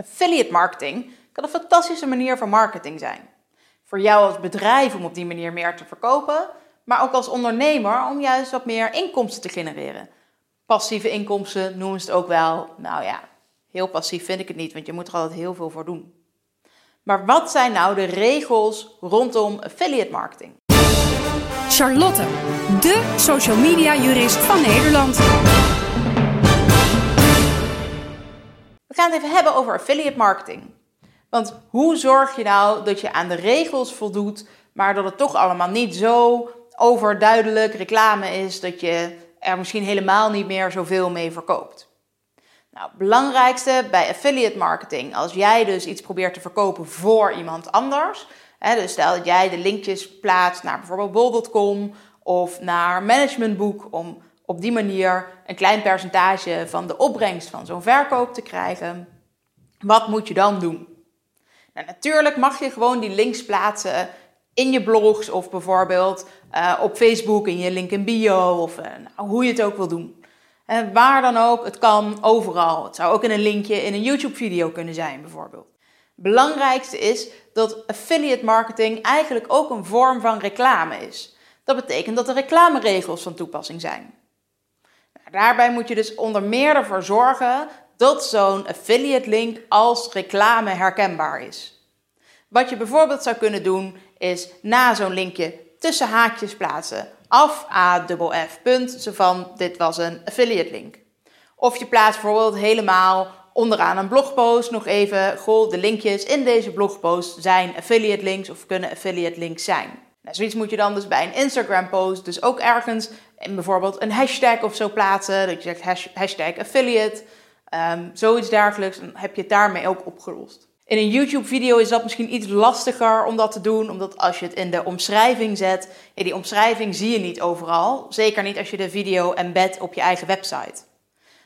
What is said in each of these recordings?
Affiliate marketing kan een fantastische manier van marketing zijn. Voor jou als bedrijf om op die manier meer te verkopen, maar ook als ondernemer om juist wat meer inkomsten te genereren. Passieve inkomsten noemen ze het ook wel. Nou ja, heel passief vind ik het niet, want je moet er altijd heel veel voor doen. Maar wat zijn nou de regels rondom affiliate marketing? Charlotte, de social media jurist van Nederland. We gaan het even hebben over affiliate marketing. Want hoe zorg je nou dat je aan de regels voldoet, maar dat het toch allemaal niet zo overduidelijk reclame is dat je er misschien helemaal niet meer zoveel mee verkoopt? Nou, het belangrijkste bij affiliate marketing, als jij dus iets probeert te verkopen voor iemand anders, hè, dus stel dat jij de linkjes plaatst naar bijvoorbeeld bol.com of naar managementboek om op die manier een klein percentage van de opbrengst van zo'n verkoop te krijgen. Wat moet je dan doen? Nou, natuurlijk mag je gewoon die links plaatsen in je blogs of bijvoorbeeld uh, op Facebook in je link in bio of uh, nou, hoe je het ook wil doen. En waar dan ook, het kan overal. Het zou ook in een linkje in een YouTube-video kunnen zijn, bijvoorbeeld. Belangrijkste is dat affiliate marketing eigenlijk ook een vorm van reclame is. Dat betekent dat er reclameregels van toepassing zijn. Daarbij moet je dus onder meer ervoor zorgen dat zo'n affiliate link als reclame herkenbaar is. Wat je bijvoorbeeld zou kunnen doen, is na zo'n linkje tussen haakjes plaatsen af a f punt, zo van dit was een affiliate link. Of je plaatst bijvoorbeeld helemaal onderaan een blogpost nog even, goh, de linkjes in deze blogpost zijn affiliate links of kunnen affiliate links zijn. Nou, zoiets moet je dan dus bij een Instagram post dus ook ergens bijvoorbeeld een hashtag of zo plaatsen. Dat je zegt hashtag affiliate, um, zoiets dergelijks. Dan heb je het daarmee ook opgelost. In een YouTube-video is dat misschien iets lastiger om dat te doen, omdat als je het in de omschrijving zet, ja, die omschrijving zie je niet overal. Zeker niet als je de video embed op je eigen website.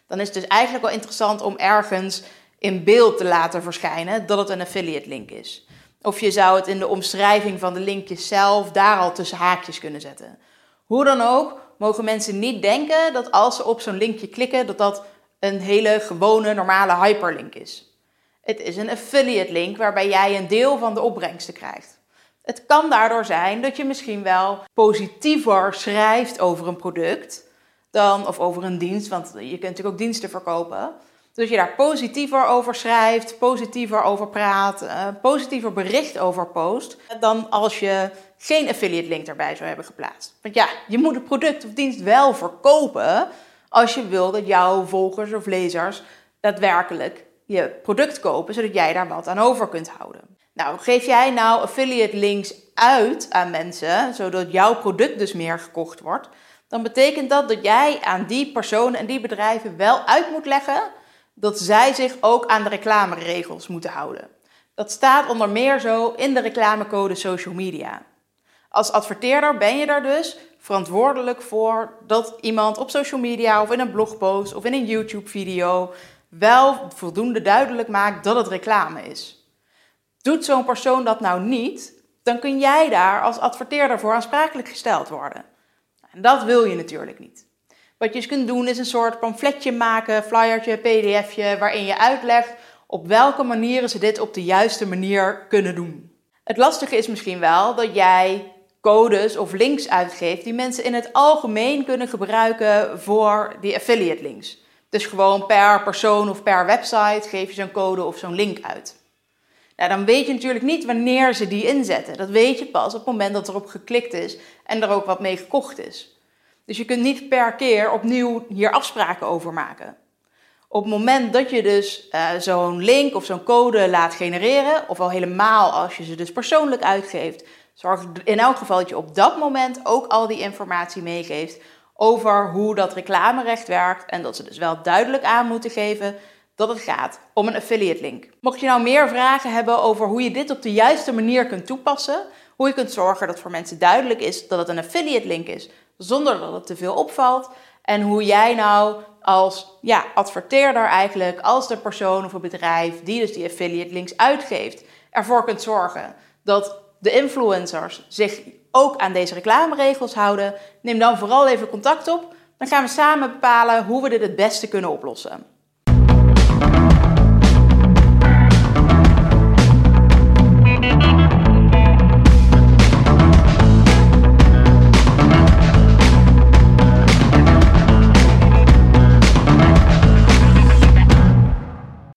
Dan is het dus eigenlijk wel interessant om ergens in beeld te laten verschijnen dat het een affiliate link is. Of je zou het in de omschrijving van de linkjes zelf daar al tussen haakjes kunnen zetten. Hoe dan ook, mogen mensen niet denken dat als ze op zo'n linkje klikken, dat dat een hele gewone, normale hyperlink is. Het is een affiliate link waarbij jij een deel van de opbrengsten krijgt. Het kan daardoor zijn dat je misschien wel positiever schrijft over een product dan, of over een dienst, want je kunt natuurlijk ook diensten verkopen. Dus je daar positiever over schrijft, positiever over praat, uh, positiever bericht over post, dan als je geen affiliate link erbij zou hebben geplaatst. Want ja, je moet het product of dienst wel verkopen als je wil dat jouw volgers of lezers daadwerkelijk je product kopen, zodat jij daar wat aan over kunt houden. Nou, geef jij nou affiliate links uit aan mensen, zodat jouw product dus meer gekocht wordt, dan betekent dat dat jij aan die personen en die bedrijven wel uit moet leggen dat zij zich ook aan de reclameregels moeten houden. Dat staat onder meer zo in de reclamecode social media. Als adverteerder ben je daar dus verantwoordelijk voor dat iemand op social media of in een blogpost of in een YouTube-video wel voldoende duidelijk maakt dat het reclame is. Doet zo'n persoon dat nou niet, dan kun jij daar als adverteerder voor aansprakelijk gesteld worden. En dat wil je natuurlijk niet. Wat je eens kunt doen is een soort pamfletje maken, flyertje, pdfje, waarin je uitlegt op welke manieren ze dit op de juiste manier kunnen doen. Het lastige is misschien wel dat jij codes of links uitgeeft die mensen in het algemeen kunnen gebruiken voor die affiliate links. Dus gewoon per persoon of per website geef je zo'n code of zo'n link uit. Nou, dan weet je natuurlijk niet wanneer ze die inzetten. Dat weet je pas op het moment dat erop geklikt is en er ook wat mee gekocht is. Dus je kunt niet per keer opnieuw hier afspraken over maken. Op het moment dat je dus uh, zo'n link of zo'n code laat genereren, of al helemaal als je ze dus persoonlijk uitgeeft, zorg in elk geval dat je op dat moment ook al die informatie meegeeft over hoe dat reclamerecht werkt en dat ze dus wel duidelijk aan moeten geven dat het gaat om een affiliate link. Mocht je nou meer vragen hebben over hoe je dit op de juiste manier kunt toepassen, hoe je kunt zorgen dat voor mensen duidelijk is dat het een affiliate link is, zonder dat het te veel opvalt, en hoe jij nou als ja, adverteerder eigenlijk, als de persoon of het bedrijf die dus die affiliate links uitgeeft, ervoor kunt zorgen dat de influencers zich ook aan deze reclameregels houden, neem dan vooral even contact op. Dan gaan we samen bepalen hoe we dit het beste kunnen oplossen.